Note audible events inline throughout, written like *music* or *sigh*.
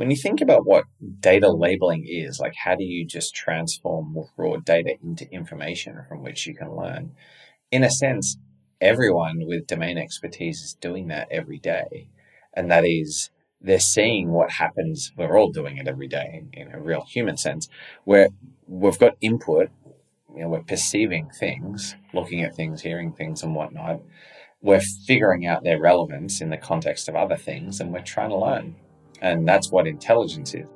when you think about what data labeling is, like how do you just transform raw data into information from which you can learn? In a sense, everyone with domain expertise is doing that every day. And that is, they're seeing what happens. We're all doing it every day in, a real human sense, where we've got input, you know, we're perceiving things, looking at things, hearing things, and whatnot. We're figuring out their relevance in the context of other things, and we're trying to learn. And that's what intelligence is.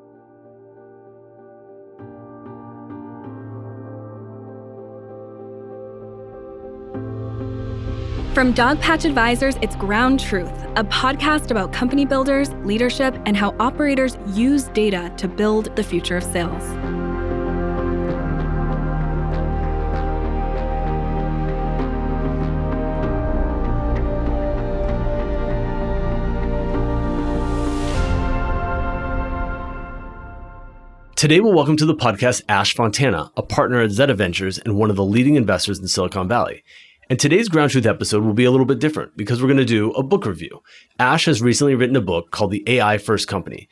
From Dogpatch Advisors, it's Ground Truth, a podcast about company builders, leadership, and how operators use data to build the future of sales. Today, we'll welcome to the podcast Ash Fontana, a partner at Zetta Ventures and one of the leading investors in Silicon Valley. And today's Ground Truth episode will be a little bit different because we're going to do a book review. Ash has recently written a book called The AI First Company.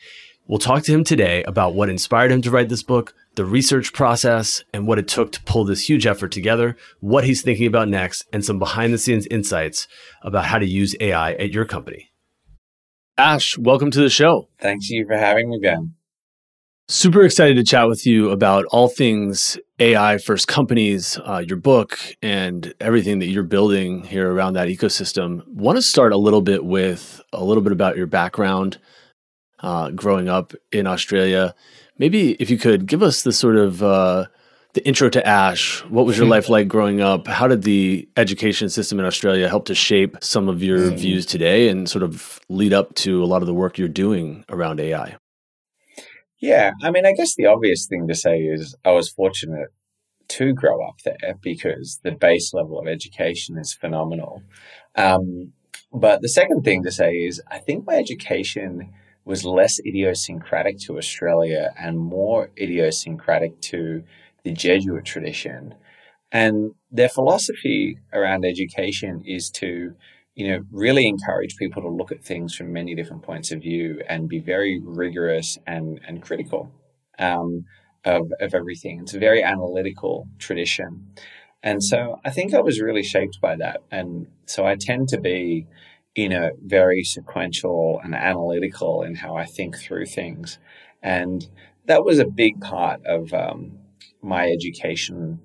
We'll talk to him today about what inspired him to write this book, the research process, and what it took to pull this huge effort together, what he's thinking about next, and some behind the scenes insights about how to use AI at your company. Ash, welcome to the show. Thanks you for having me, Ben. Super excited to chat with you about all things AI first companies, uh, your book, and everything that you're building here around that ecosystem. Want to start a little bit with a little bit about your background uh, growing up in Australia. Maybe if you could give us the sort of uh, the intro to Ash. What was your life like growing up? How did the education system in Australia help to shape some of your mm. views today and sort of lead up to a lot of the work you're doing around AI? Yeah, I mean, I guess the obvious thing to say is I was fortunate to grow up there because the base level of education is phenomenal. Um, but the second thing to say is I think my education was less idiosyncratic to Australia and more idiosyncratic to the Jesuit tradition. And their philosophy around education is to you know, really encourage people to look at things from many different points of view and be very rigorous and, and critical um, of, of everything. It's a very analytical tradition. And so I think I was really shaped by that. And so I tend to be, you know, very sequential and analytical in how I think through things. And that was a big part of um, my education,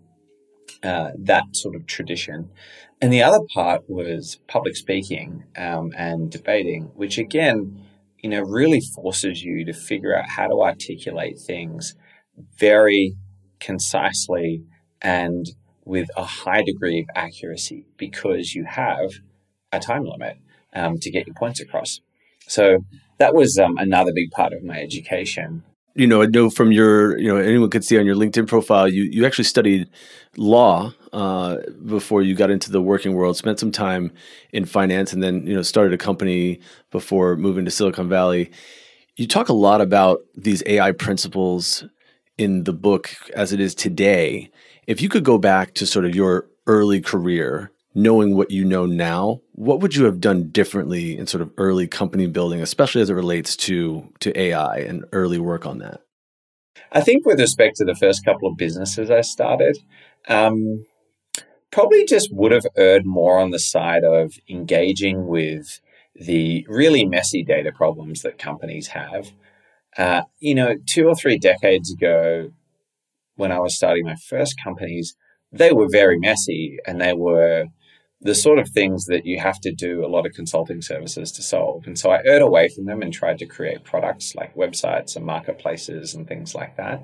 uh, that sort of tradition. And the other part was public speaking um, and debating, which again, you know, really forces you to figure out how to articulate things very concisely and with a high degree of accuracy because you have a time limit um, to get your points across. So that was um, another big part of my education you know, I know from your, you know, anyone could see on your LinkedIn profile, you you actually studied law uh, before you got into the working world. Spent some time in finance, and then you know started a company before moving to Silicon Valley. You talk a lot about these AI principles in the book as it is today. If you could go back to sort of your early career knowing what you know now, what would you have done differently in sort of early company building, especially as it relates to to AI and early work on that? I think with respect to the first couple of businesses I started, um, probably just would have erred more on the side of engaging with the really messy data problems that companies have. Uh, you know, two or three decades ago, when I was starting my first companies, they were very messy and they were the sort of things that you have to do a lot of consulting services to solve. And so I erred away from them and tried to create products like websites and marketplaces and things like that.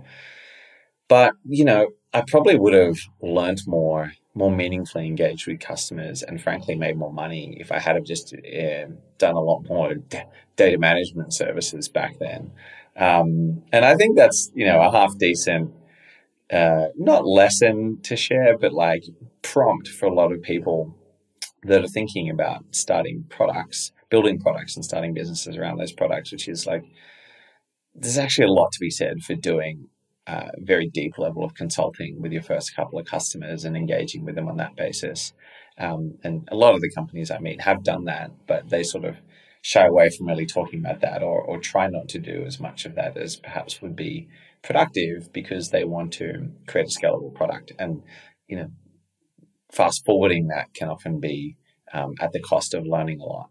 But, you know, I probably would have learned more, more meaningfully engaged with customers and frankly made more money if I had have just uh, done a lot more d- data management services back then. Um, and I think that's, you know, a half decent uh, not lesson to share, but like prompt for a lot of people that are thinking about starting products, building products, and starting businesses around those products, which is like there's actually a lot to be said for doing a very deep level of consulting with your first couple of customers and engaging with them on that basis. Um, and a lot of the companies I meet have done that, but they sort of shy away from really talking about that or, or try not to do as much of that as perhaps would be productive because they want to create a scalable product. And, you know, fast forwarding that can often be um, at the cost of learning a lot.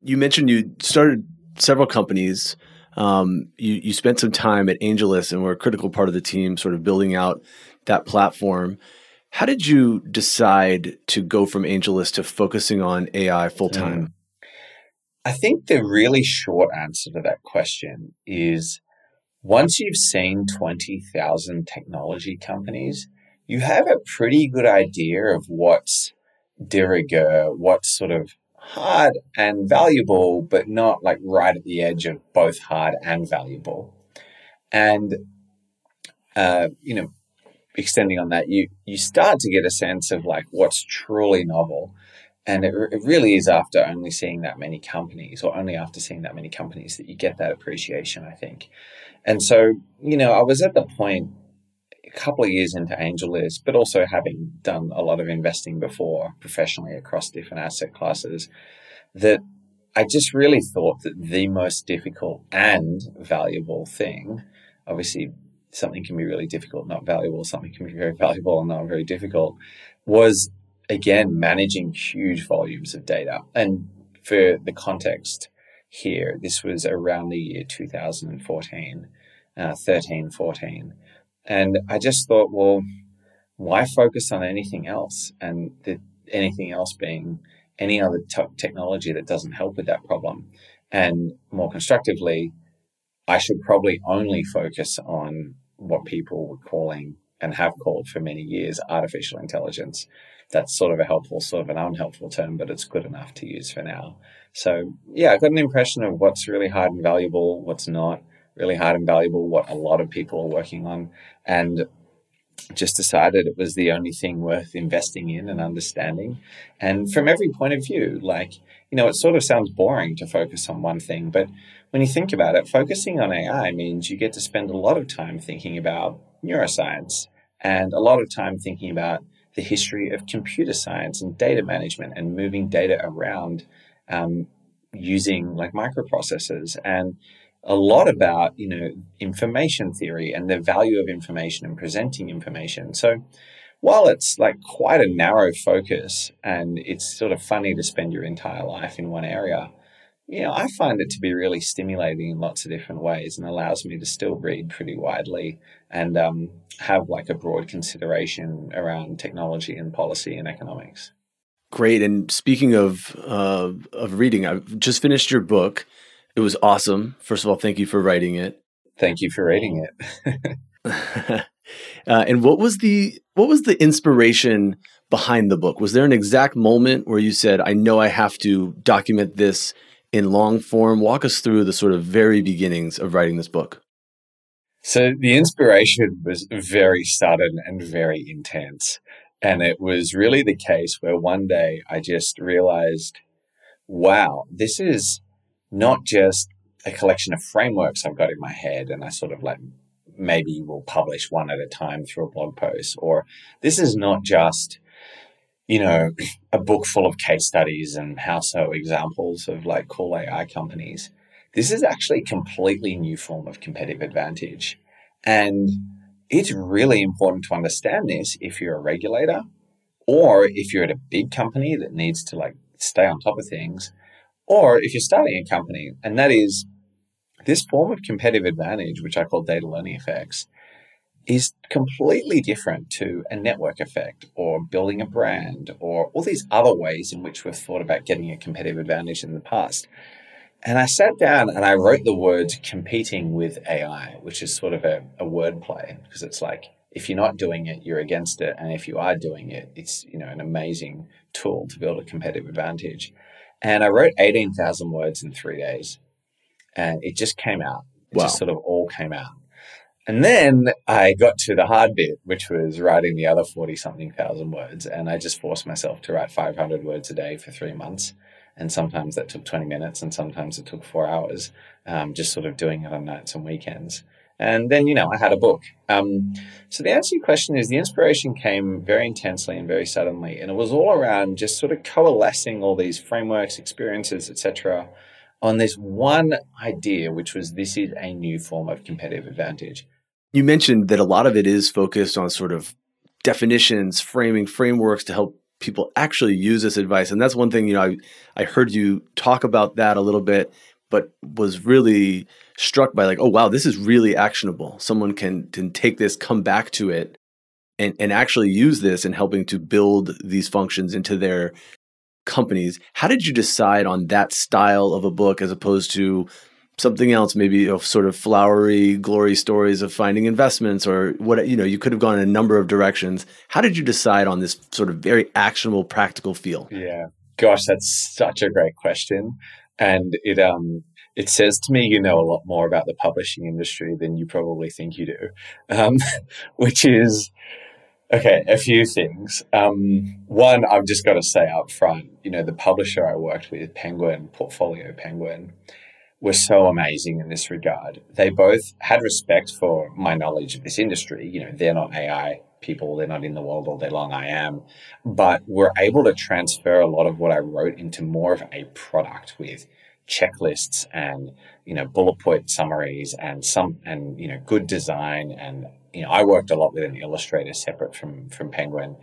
You mentioned you started several companies. Um, you, you spent some time at AngelList and were a critical part of the team, sort of building out that platform. How did you decide to go from AngelList to focusing on AI full time? Mm. I think the really short answer to that question is once you've seen 20,000 technology companies, you have a pretty good idea of what's de rigueur, what's sort of hard and valuable, but not like right at the edge of both hard and valuable. And, uh, you know, extending on that, you, you start to get a sense of like what's truly novel. And it, it really is after only seeing that many companies or only after seeing that many companies that you get that appreciation, I think. And so, you know, I was at the point couple of years into AngelList, but also having done a lot of investing before professionally across different asset classes, that I just really thought that the most difficult and valuable thing, obviously, something can be really difficult, not valuable, something can be very valuable and not very difficult, was again managing huge volumes of data. And for the context here, this was around the year 2014, uh, 13, 14 and I just thought, well, why focus on anything else? And the, anything else being any other technology that doesn't help with that problem. And more constructively, I should probably only focus on what people were calling and have called for many years artificial intelligence. That's sort of a helpful, sort of an unhelpful term, but it's good enough to use for now. So, yeah, I got an impression of what's really hard and valuable, what's not really hard and valuable, what a lot of people are working on, and just decided it was the only thing worth investing in and understanding. And from every point of view, like, you know, it sort of sounds boring to focus on one thing, but when you think about it, focusing on AI means you get to spend a lot of time thinking about neuroscience and a lot of time thinking about the history of computer science and data management and moving data around um, using like microprocessors. And a lot about you know information theory and the value of information and presenting information. So while it's like quite a narrow focus and it's sort of funny to spend your entire life in one area you know i find it to be really stimulating in lots of different ways and allows me to still read pretty widely and um, have like a broad consideration around technology and policy and economics. Great. And speaking of uh, of reading i've just finished your book it was awesome. First of all, thank you for writing it. Thank you for writing it. *laughs* uh, and what was the what was the inspiration behind the book? Was there an exact moment where you said, "I know I have to document this in long form"? Walk us through the sort of very beginnings of writing this book. So the inspiration was very sudden and very intense. And it was really the case where one day I just realized, wow, this is not just a collection of frameworks I've got in my head and I sort of like maybe will publish one at a time through a blog post or this is not just you know a book full of case studies and how so examples of like cool AI companies. This is actually a completely new form of competitive advantage. And it's really important to understand this if you're a regulator or if you're at a big company that needs to like stay on top of things or if you're starting a company, and that is this form of competitive advantage, which I call data learning effects, is completely different to a network effect or building a brand or all these other ways in which we've thought about getting a competitive advantage in the past. And I sat down and I wrote the words competing with AI, which is sort of a, a word play because it's like if you're not doing it, you're against it. And if you are doing it, it's you know an amazing tool to build a competitive advantage. And I wrote 18,000 words in three days. And it just came out. It wow. just sort of all came out. And then I got to the hard bit, which was writing the other 40 something thousand words. And I just forced myself to write 500 words a day for three months. And sometimes that took 20 minutes and sometimes it took four hours, um, just sort of doing it on nights and weekends. And then, you know, I had a book. Um, so the answer to your question is the inspiration came very intensely and very suddenly. And it was all around just sort of coalescing all these frameworks, experiences, etc., on this one idea, which was this is a new form of competitive advantage. You mentioned that a lot of it is focused on sort of definitions, framing, frameworks to help people actually use this advice. And that's one thing, you know, I, I heard you talk about that a little bit, but was really struck by like, oh wow, this is really actionable. Someone can can take this, come back to it, and, and actually use this in helping to build these functions into their companies. How did you decide on that style of a book as opposed to something else, maybe of sort of flowery glory stories of finding investments or what you know, you could have gone in a number of directions. How did you decide on this sort of very actionable, practical feel? Yeah. Gosh, that's such a great question. And it um it says to me you know a lot more about the publishing industry than you probably think you do. Um, *laughs* which is Okay, a few things. Um, one, I've just got to say up front, you know, the publisher I worked with, Penguin, Portfolio Penguin, was so amazing in this regard. They both had respect for my knowledge of this industry. You know, they're not AI people, they're not in the world all day long, I am, but were able to transfer a lot of what I wrote into more of a product with checklists and you know bullet point summaries and some and you know good design and you know, I worked a lot with an illustrator separate from from Penguin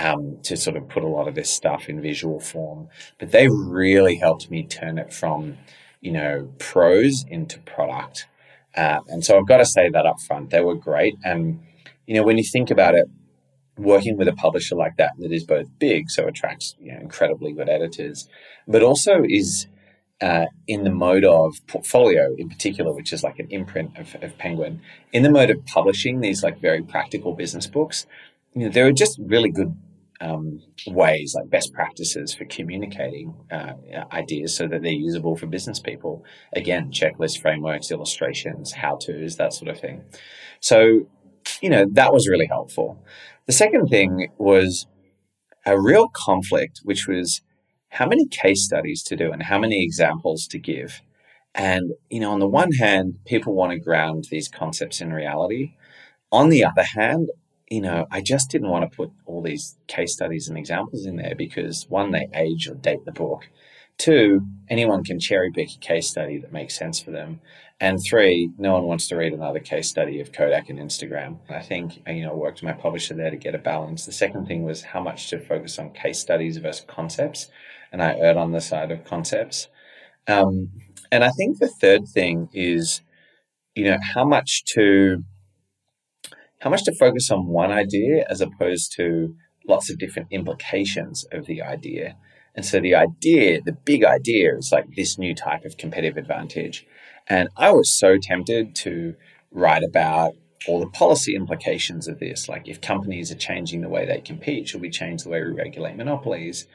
um, to sort of put a lot of this stuff in visual form. But they really helped me turn it from, you know, prose into product. Uh, and so I've got to say that up front, they were great. And you know, when you think about it, working with a publisher like that that is both big, so attracts you know incredibly good editors, but also is uh, in the mode of portfolio in particular, which is like an imprint of, of, Penguin, in the mode of publishing these like very practical business books, you know, there are just really good um, ways, like best practices for communicating uh, ideas so that they're usable for business people. Again, checklist frameworks, illustrations, how to's, that sort of thing. So, you know, that was really helpful. The second thing was a real conflict, which was how many case studies to do and how many examples to give. And, you know, on the one hand, people want to ground these concepts in reality. On the other hand, you know, I just didn't want to put all these case studies and examples in there because one, they age or date the book. Two, anyone can cherry pick a case study that makes sense for them. And three, no one wants to read another case study of Kodak and Instagram. I think, you know, I worked with my publisher there to get a balance. The second thing was how much to focus on case studies versus concepts and I erred on the side of concepts. Um, and I think the third thing is, you know, how much to how much to focus on one idea as opposed to lots of different implications of the idea. And so the idea, the big idea, is like this new type of competitive advantage. And I was so tempted to write about all the policy implications of this. Like if companies are changing the way they compete, should we change the way we regulate monopolies?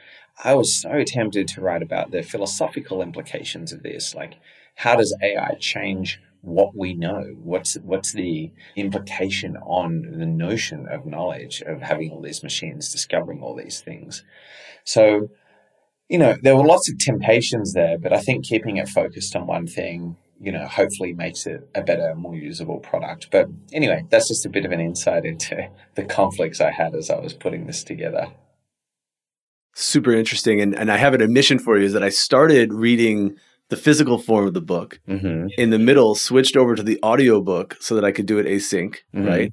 I was so tempted to write about the philosophical implications of this. Like, how does AI change what we know? What's what's the implication on the notion of knowledge of having all these machines discovering all these things? So, you know, there were lots of temptations there, but I think keeping it focused on one thing, you know, hopefully makes it a better, more usable product. But anyway, that's just a bit of an insight into *laughs* the conflicts I had as I was putting this together super interesting. And, and I have an admission for you is that I started reading the physical form of the book mm-hmm. in the middle, switched over to the audio book so that I could do it async, mm-hmm. right?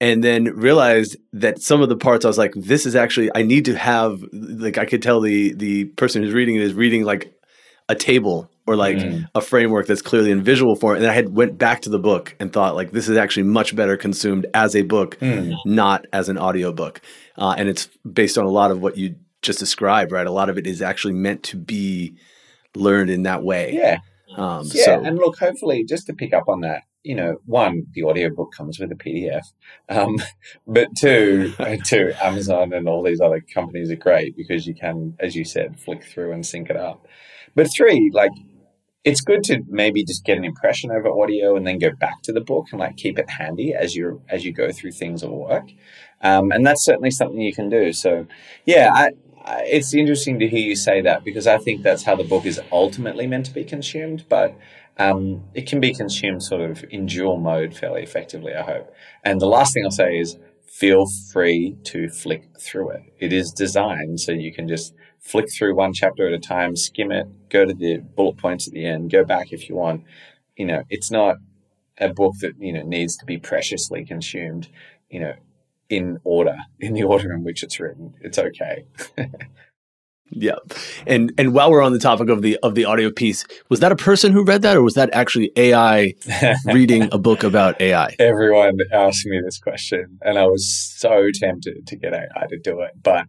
And then realized that some of the parts I was like, this is actually I need to have like I could tell the the person who's reading it is reading like a table or like mm. a framework that's clearly in visual form and i had went back to the book and thought like this is actually much better consumed as a book mm. not as an audio book uh, and it's based on a lot of what you just described, right? A lot of it is actually meant to be learned in that way. Yeah. Um, yeah. So. And look, hopefully, just to pick up on that, you know, one, the audiobook comes with a PDF. Um, *laughs* but two, *laughs* two, Amazon and all these other companies are great because you can, as you said, flick through and sync it up. But three, like, it's good to maybe just get an impression over audio and then go back to the book and like keep it handy as you as you go through things at work. Um, and that's certainly something you can do. So, yeah, I, it's interesting to hear you say that because I think that's how the book is ultimately meant to be consumed, but um, it can be consumed sort of in dual mode fairly effectively, I hope. And the last thing I'll say is feel free to flick through it. It is designed so you can just flick through one chapter at a time, skim it, go to the bullet points at the end, go back if you want. You know, it's not a book that, you know, needs to be preciously consumed, you know, in order, in the order in which it's written. It's okay. *laughs* Yeah. And and while we're on the topic of the of the audio piece, was that a person who read that or was that actually AI *laughs* reading a book about AI? Everyone asked me this question and I was so tempted to get AI to do it, but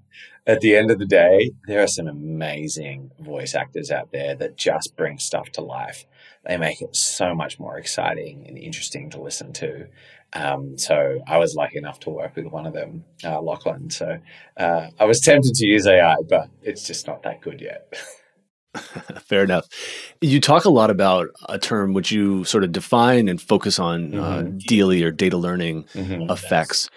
at the end of the day, there are some amazing voice actors out there that just bring stuff to life. They make it so much more exciting and interesting to listen to. Um, so I was lucky enough to work with one of them, uh, Lachlan. So uh, I was tempted to use AI, but it's just not that good yet. *laughs* *laughs* Fair enough. You talk a lot about a term which you sort of define and focus on uh, mm-hmm. uh, DLE or data learning mm-hmm. effects.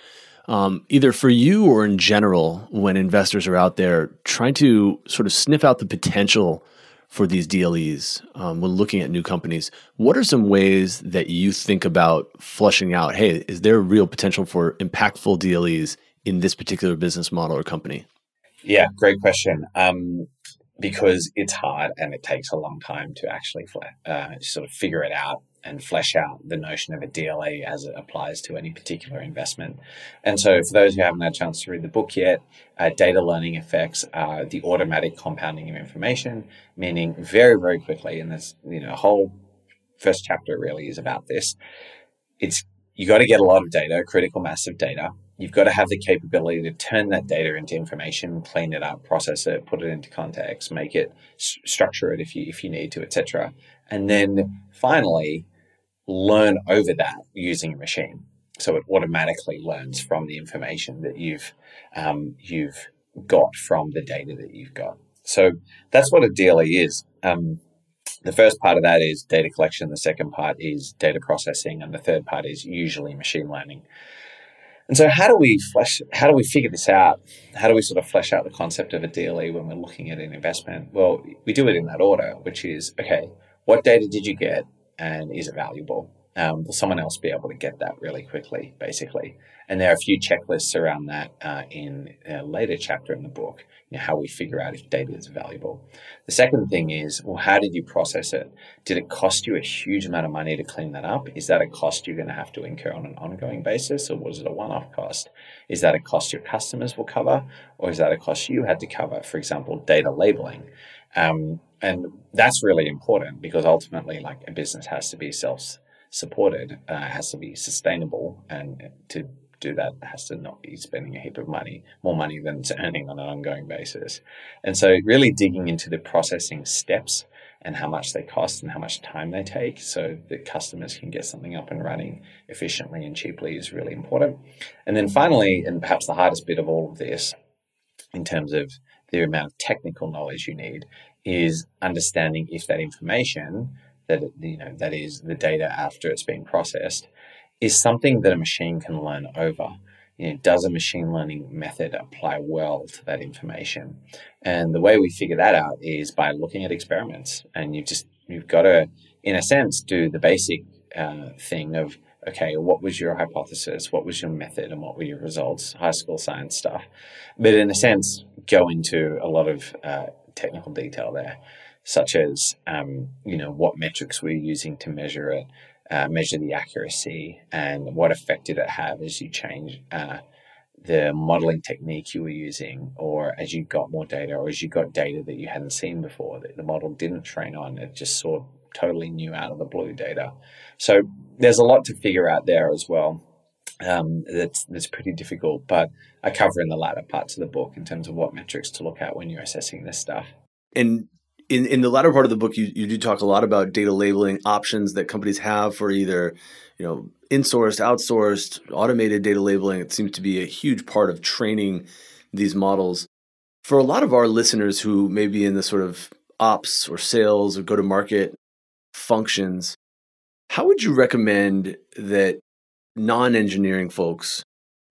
Um, either for you or in general, when investors are out there trying to sort of sniff out the potential for these DLEs um, when looking at new companies. What are some ways that you think about flushing out? Hey, is there real potential for impactful DLEs in this particular business model or company? Yeah, great question. Um, because it's hard and it takes a long time to actually uh, sort of figure it out and flesh out the notion of a DLE as it applies to any particular investment. And so, for those who haven't had a chance to read the book yet, uh, data learning effects are the automatic compounding of information, meaning very, very quickly, and there's you know a whole first chapter really is about this. It's you got to get a lot of data, critical mass of data. You've got to have the capability to turn that data into information, clean it up, process it, put it into context, make it, structure it if you if you need to, etc. And then finally, learn over that using a machine. So it automatically learns from the information that you've um, you've got from the data that you've got. So that's what a DLE is. Um, the first part of that is data collection. The second part is data processing, and the third part is usually machine learning. And so, how do we flesh? How do we figure this out? How do we sort of flesh out the concept of a DLE when we're looking at an investment? Well, we do it in that order, which is okay. What data did you get? And is it valuable? Um, will someone else be able to get that really quickly, basically? And there are a few checklists around that uh, in a later chapter in the book, you know, how we figure out if data is valuable. The second thing is, well, how did you process it? Did it cost you a huge amount of money to clean that up? Is that a cost you're going to have to incur on an ongoing basis, or was it a one off cost? Is that a cost your customers will cover, or is that a cost you had to cover? For example, data labeling. Um, and that's really important because ultimately, like a business has to be self supported, uh, has to be sustainable, and to do that has to not be spending a heap of money, more money than it's earning on an ongoing basis. And so, really digging into the processing steps and how much they cost and how much time they take so that customers can get something up and running efficiently and cheaply is really important. And then finally, and perhaps the hardest bit of all of this in terms of the amount of technical knowledge you need is understanding if that information that you know that is the data after it's been processed is something that a machine can learn over. You know, does a machine learning method apply well to that information? And the way we figure that out is by looking at experiments. And you've just you've got to, in a sense, do the basic uh, thing of okay, what was your hypothesis? What was your method? And what were your results? High school science stuff. But in a sense, go into a lot of uh, technical detail there, such as um, you know what metrics we're using to measure it, uh, measure the accuracy, and what effect did it have as you change uh, the modeling technique you were using, or as you got more data, or as you got data that you hadn't seen before that the model didn't train on, it just saw totally new out of the blue data. So there's a lot to figure out there as well. Um, that's that's pretty difficult, but I cover in the latter parts of the book in terms of what metrics to look at when you're assessing this stuff. And in in the latter part of the book, you you do talk a lot about data labeling options that companies have for either you know insourced, outsourced, automated data labeling. It seems to be a huge part of training these models. For a lot of our listeners who may be in the sort of ops or sales or go to market functions, how would you recommend that non-engineering folks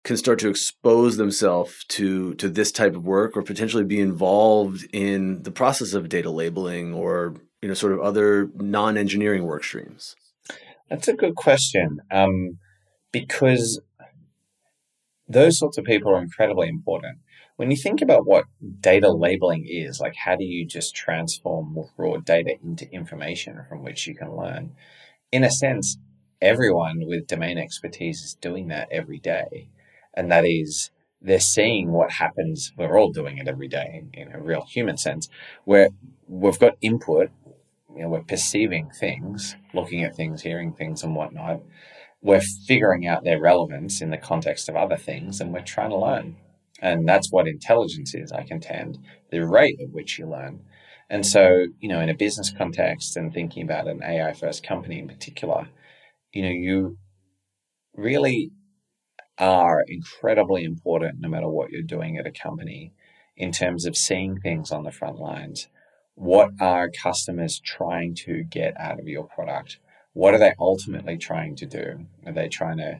can start to expose themselves to to this type of work or potentially be involved in the process of data labeling or you know sort of other non-engineering work streams that's a good question um, because those sorts of people are incredibly important when you think about what data labeling is, like how do you just transform raw data into information from which you can learn? In a sense, everyone with domain expertise is doing that every day. And that is, they're seeing what happens. We're all doing it every day in, a real human sense, where we've got input, you know, we're perceiving things, looking at things, hearing things, and whatnot. We're figuring out their relevance in the context of other things, and we're trying to learn. And that's what intelligence is, I contend, the rate at which you learn. And so, you know, in a business context and thinking about an AI first company in particular, you know, you really are incredibly important no matter what you're doing at a company in terms of seeing things on the front lines. What are customers trying to get out of your product? What are they ultimately trying to do? Are they trying to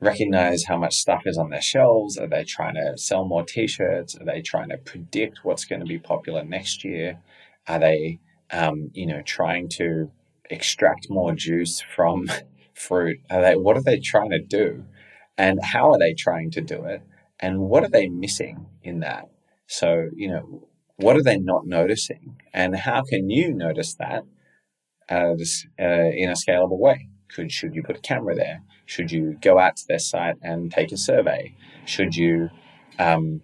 recognize how much stuff is on their shelves? Are they trying to sell more t-shirts? Are they trying to predict what's going to be popular next year? Are they, um, you know, trying to extract more juice from *laughs* fruit? Are they, what are they trying to do? And how are they trying to do it? And what are they missing in that? So, you know, what are they not noticing? And how can you notice that uh, in a scalable way? Could, should you put a camera there? Should you go out to their site and take a survey? Should you um,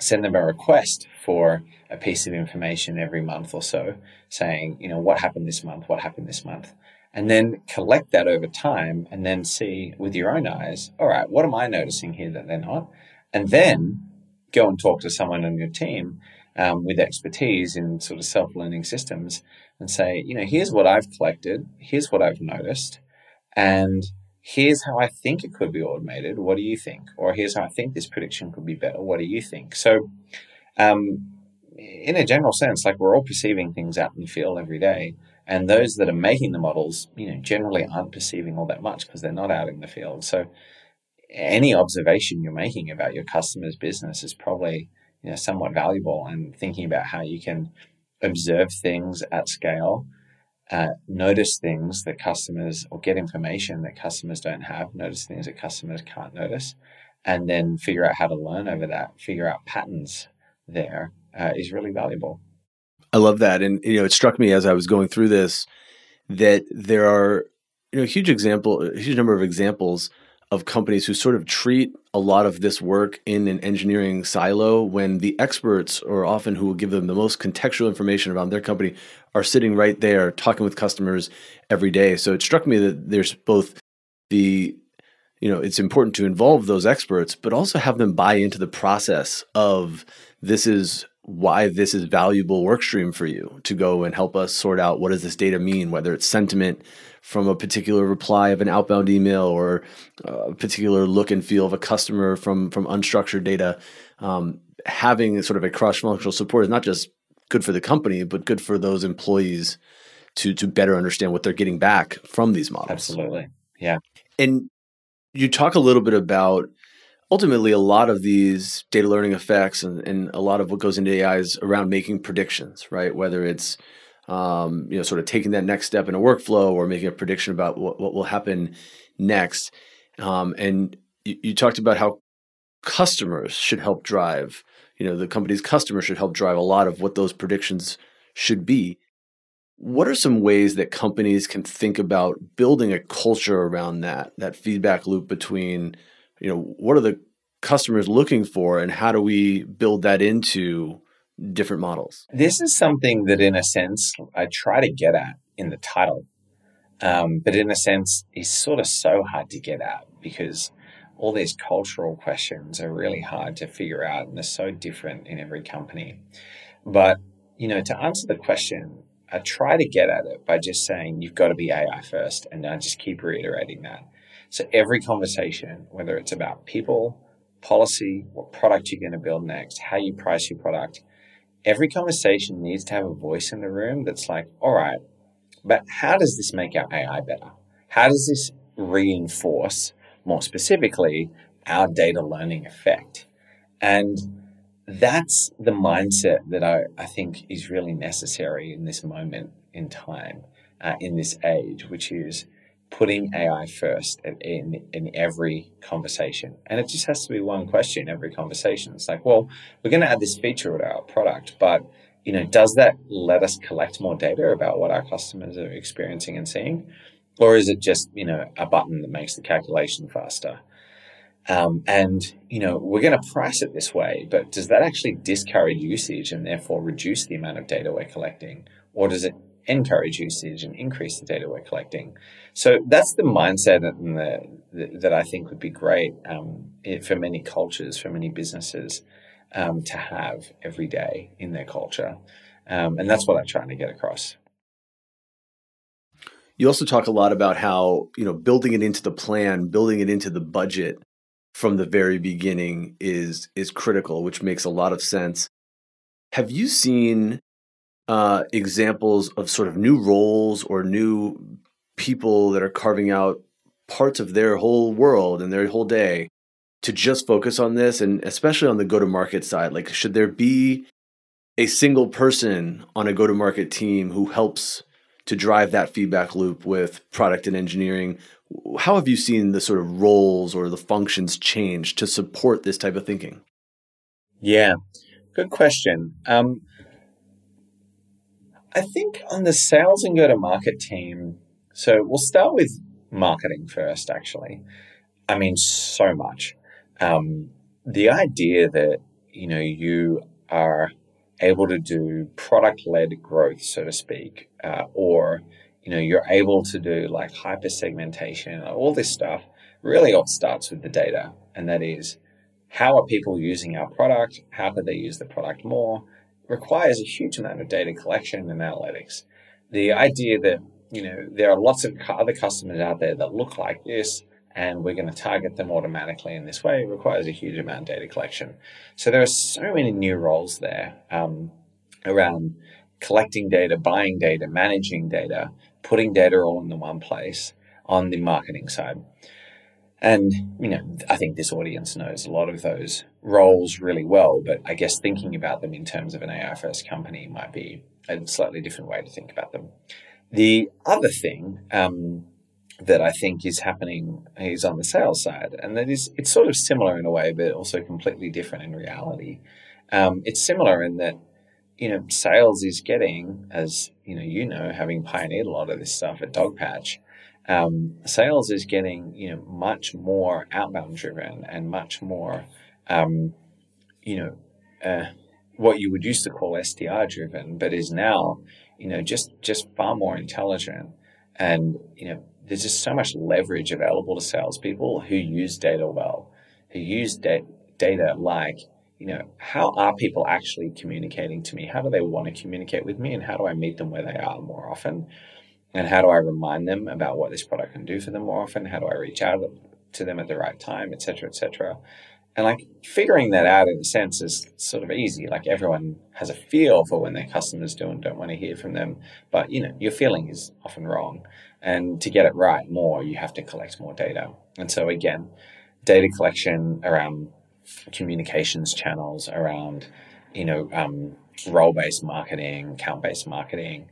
send them a request for a piece of information every month or so saying, you know, what happened this month? What happened this month? And then collect that over time and then see with your own eyes, all right, what am I noticing here that they're not? And then go and talk to someone on your team um, with expertise in sort of self learning systems and say, you know, here's what I've collected, here's what I've noticed. And here's how I think it could be automated. What do you think? Or here's how I think this prediction could be better. What do you think? So, um, in a general sense, like we're all perceiving things out in the field every day. And those that are making the models, you know, generally aren't perceiving all that much because they're not out in the field. So, any observation you're making about your customer's business is probably, you know, somewhat valuable. And thinking about how you can observe things at scale uh, notice things that customers or get information that customers don't have, notice things that customers can't notice, and then figure out how to learn over that, figure out patterns there uh, is really valuable. I love that. And, you know, it struck me as I was going through this that there are, you know, a huge example, a huge number of examples of companies who sort of treat a lot of this work in an engineering silo when the experts or often who will give them the most contextual information around their company are sitting right there talking with customers every day. So it struck me that there's both the you know it's important to involve those experts but also have them buy into the process of this is why this is valuable work stream for you to go and help us sort out what does this data mean whether it's sentiment from a particular reply of an outbound email or a particular look and feel of a customer from from unstructured data. Um, having sort of a cross-functional support is not just good for the company, but good for those employees to to better understand what they're getting back from these models. Absolutely, yeah. And you talk a little bit about ultimately a lot of these data learning effects and, and a lot of what goes into AI is around making predictions, right? Whether it's um, you know, sort of taking that next step in a workflow or making a prediction about what, what will happen next. Um, and you, you, talked about how customers should help drive, you know, the company's customers should help drive a lot of what those predictions should be. What are some ways that companies can think about building a culture around that, that feedback loop between, you know, what are the customers looking for and how do we build that into different models? This is something that, in a sense, I try to get at in the title, um, but in a sense, is sort of so hard to get at because all these cultural questions are really hard to figure out and they're so different in every company. But, you know, to answer the question, I try to get at it by just saying you've got to be AI first, and I just keep reiterating that. So every conversation, whether it's about people, policy, what product you're going to build next, how you price your product, every conversation needs to have a voice in the room that's like, all right, but how does this make our AI better? How does this reinforce, more specifically, our data learning effect? And that's the mindset that I, I think is really necessary in this moment in time, uh, in this age, which is putting AI first in, in every conversation. And it just has to be one question every conversation. It's like, well, we're going to add this feature to our product, but you know, does that let us collect more data about what our customers are experiencing and seeing? Or is it just, you know, a button that makes the calculation faster? Um, and, you know, we're going to price it this way, but does that actually discourage usage and therefore reduce the amount of data we're collecting? Or does it encourage usage and increase the data we're collecting? So that's the mindset the, the, that I think would be great um, for many cultures, for many businesses um, to have every day in their culture. Um, and that's what I'm trying to get across. You also talk a lot about how, you know, building it into the plan, building it into the budget from the very beginning is is critical, which makes a lot of sense. Have you seen uh, examples of sort of new roles or new people that are carving out parts of their whole world and their whole day to just focus on this and especially on the go to market side. Like should there be a single person on a go to market team who helps to drive that feedback loop with product and engineering? How have you seen the sort of roles or the functions change to support this type of thinking? Yeah good question. Um, i think on the sales and go to market team so we'll start with marketing first actually i mean so much um, the idea that you know you are able to do product led growth, so to speak, uh, or you know you're able to do like hyper segmentation, all this stuff. Really, all starts with the data, and that is how are people using our product? How could they use the product more? Requires a huge amount of data collection and analytics. The idea that you know there are lots of other customers out there that look like this and we're going to target them automatically in this way. Requires a huge amount of data collection. So there are so many new roles there um, around collecting data, buying data, managing data, putting data all in the one place on the marketing side. And, you know, I think this audience knows a lot of those roles really well, but I guess thinking about them in terms of an AI first company might be a slightly different way to think about them. The other thing, um, that I think is happening is on the sales side, and that is it's sort of similar in a way, but also completely different in reality. Um, it's similar in that you know sales is getting, as you know, you know, having pioneered a lot of this stuff at Dogpatch, um, sales is getting you know much more outbound driven and much more, um, you know, uh, what you would used to call SDR driven, but is now you know just just far more intelligent and you know there's just so much leverage available to salespeople who use data well, who use da- data like, you know, how are people actually communicating to me? How do they want to communicate with me? And how do I meet them where they are more often? And how do I remind them about what this product can do for them more often? How do I reach out to them at the right time, et cetera, et cetera? And like figuring that out in a sense is sort of easy. Like everyone has a feel for when their customers do and don't want to hear from them. But you know, your feeling is often wrong. And to get it right more, you have to collect more data. And so again, data collection around communications channels, around you know um, role-based marketing, account-based marketing,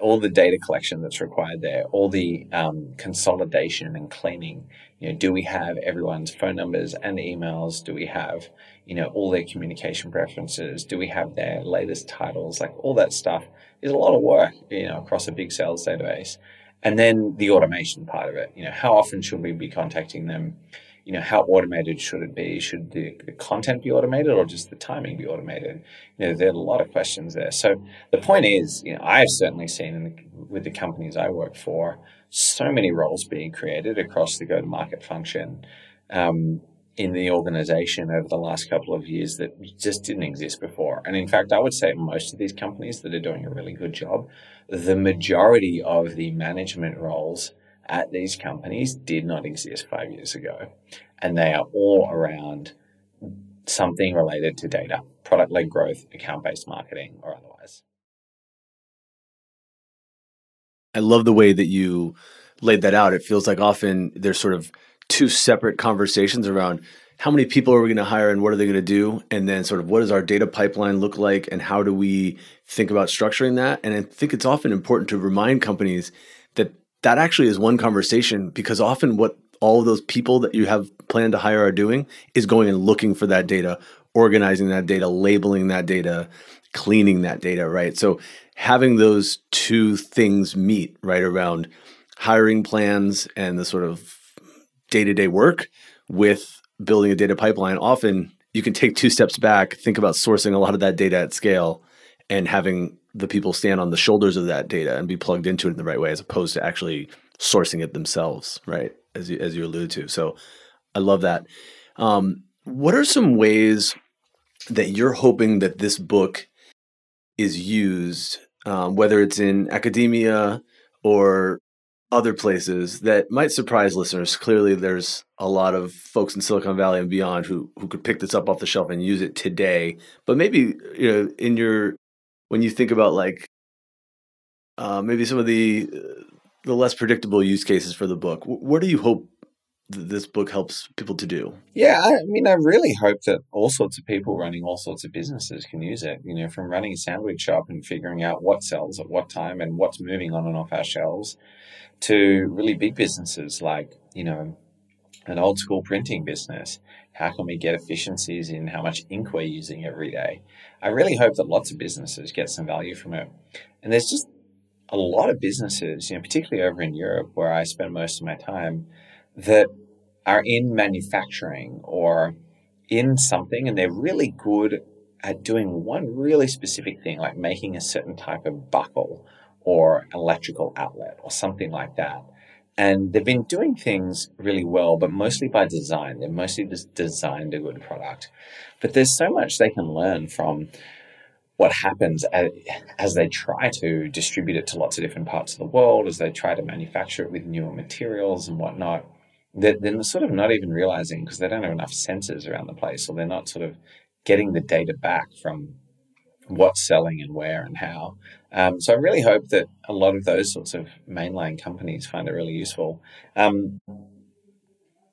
all the data collection that's required there, all the um, consolidation and cleaning. You know, do we have everyone's phone numbers and emails? Do we have you know all their communication preferences? Do we have their latest titles? Like all that stuff is a lot of work, you know, across a big sales database. And then the automation part of it. You know, how often should we be contacting them? You know, how automated should it be? Should the, the content be automated or just the timing be automated? You know, there are a lot of questions there. So the point is, you know, I've certainly seen the, with the companies I work for, so many roles being created across the go-to-market function. Um, in the organization over the last couple of years that just didn't exist before. And in fact, I would say most of these companies that are doing a really good job, the majority of the management roles at these companies did not exist five years ago. And they are all around something related to data, product led growth, account based marketing, or otherwise. I love the way that you laid that out. It feels like often there's sort of two separate conversations around how many people are we going to hire and what are they going to do and then sort of what does our data pipeline look like and how do we think about structuring that and i think it's often important to remind companies that that actually is one conversation because often what all of those people that you have planned to hire are doing is going and looking for that data, organizing that data, labeling that data, cleaning that data, right? So having those two things meet right around hiring plans and the sort of day-to-day work with building a data pipeline often you can take two steps back think about sourcing a lot of that data at scale and having the people stand on the shoulders of that data and be plugged into it in the right way as opposed to actually sourcing it themselves right as you as you alluded to so i love that um, what are some ways that you're hoping that this book is used um, whether it's in academia or other places that might surprise listeners. Clearly, there's a lot of folks in Silicon Valley and beyond who who could pick this up off the shelf and use it today. But maybe you know, in your when you think about like uh, maybe some of the uh, the less predictable use cases for the book, what do you hope this book helps people to do? Yeah, I mean, I really hope that all sorts of people running all sorts of businesses can use it. You know, from running a sandwich shop and figuring out what sells at what time and what's moving on and off our shelves to really big businesses like, you know, an old school printing business. How can we get efficiencies in how much ink we're using every day? I really hope that lots of businesses get some value from it. And there's just a lot of businesses, you know, particularly over in Europe where I spend most of my time, that are in manufacturing or in something and they're really good at doing one really specific thing, like making a certain type of buckle or electrical outlet or something like that. And they've been doing things really well, but mostly by design. They've mostly just designed a good product. But there's so much they can learn from what happens as, as, they try to distribute it to lots of different parts of the world, as they try to manufacture it with newer materials and whatnot they're, they're sort of not even realizing because they don't have enough sensors around the place, or they're not sort of getting the data back from what's selling and where and how. Um, so I really hope that a lot of those sorts of mainline companies find it really useful. Um,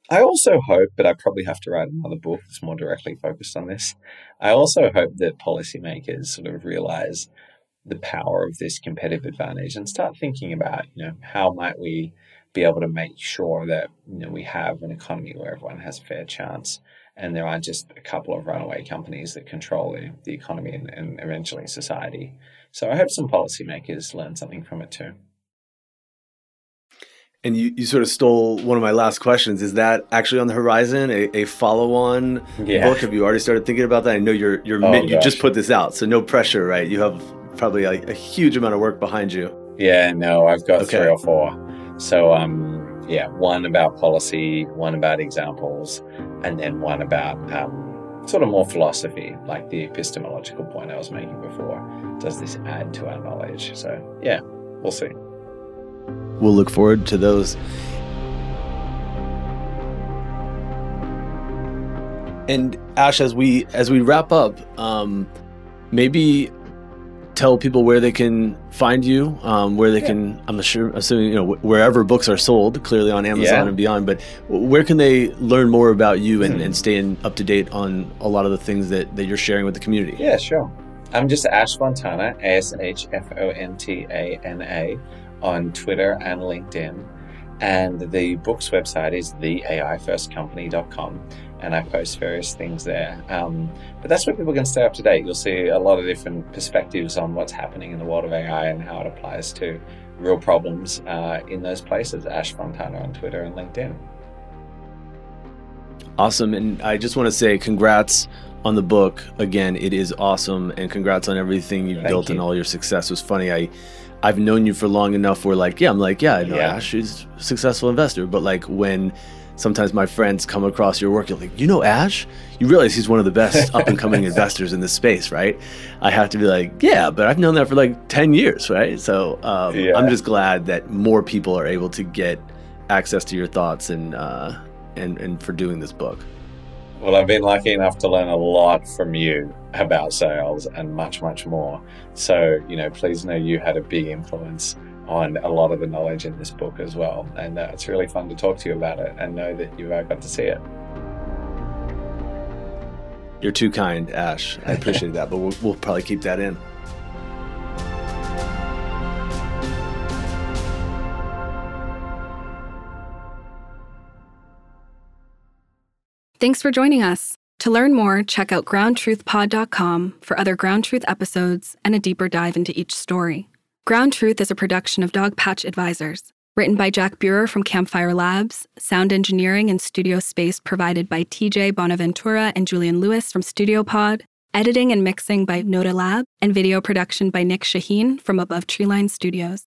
I also hope, but I probably have to write another book that's more directly focused on this. I also hope that policymakers sort of realize the power of this competitive advantage and start thinking about, you know, how might we be able to make sure that you know we have an economy where everyone has a fair chance and there aren't just a couple of runaway companies that control the, the economy and, and eventually society. So I hope some policymakers learn something from it too. And you, you sort of stole one of my last questions. Is that actually on the horizon? A, a follow-on yeah. book? Have you already started thinking about that? I know you're you're oh, mid, you just put this out, so no pressure, right? You have probably a, a huge amount of work behind you. Yeah, no, I've got okay. three or four. So, um, yeah, one about policy, one about examples, and then one about um, sort of more philosophy, like the epistemological point I was making before. Does this add to our knowledge? So, yeah, we'll see. We'll look forward to those. And Ash, as we as we wrap up, um, maybe tell people where they can find you, um, where they yeah. can. I'm sure, assuming you know wherever books are sold, clearly on Amazon yeah. and beyond. But where can they learn more about you and, mm. and stay in, up to date on a lot of the things that, that you're sharing with the community? Yeah, sure. I'm just Ash Fontana, A S H F O N T A N A, on Twitter and LinkedIn. And the book's website is theaifirstcompany.com and I post various things there. Um, but that's where people can stay up to date. You'll see a lot of different perspectives on what's happening in the world of AI and how it applies to real problems uh, in those places. Ash Fontana on Twitter and LinkedIn. Awesome. And I just want to say congrats on the book. Again, it is awesome. And congrats on everything you've Thank built you. and all your success. It was funny. I I've known you for long enough where like, yeah, I'm like, yeah, I know yeah. Ash is a successful investor. But like when sometimes my friends come across your work, you're like, you know Ash? You realize he's one of the best *laughs* up and coming investors in this space, right? I have to be like, yeah, but I've known that for like 10 years, right? So um, yeah. I'm just glad that more people are able to get access to your thoughts and, uh, and, and for doing this book. Well, I've been lucky enough to learn a lot from you about sales and much, much more. So, you know, please know you had a big influence on a lot of the knowledge in this book as well. And uh, it's really fun to talk to you about it and know that you've got to see it. You're too kind, Ash. I appreciate that, but we'll, we'll probably keep that in. Thanks for joining us. To learn more, check out groundtruthpod.com for other Ground Truth episodes and a deeper dive into each story. Ground Truth is a production of Dogpatch Advisors, written by Jack Burer from Campfire Labs, sound engineering and studio space provided by TJ Bonaventura and Julian Lewis from Studio Pod, editing and mixing by Noda Lab, and video production by Nick Shaheen from Above Treeline Studios.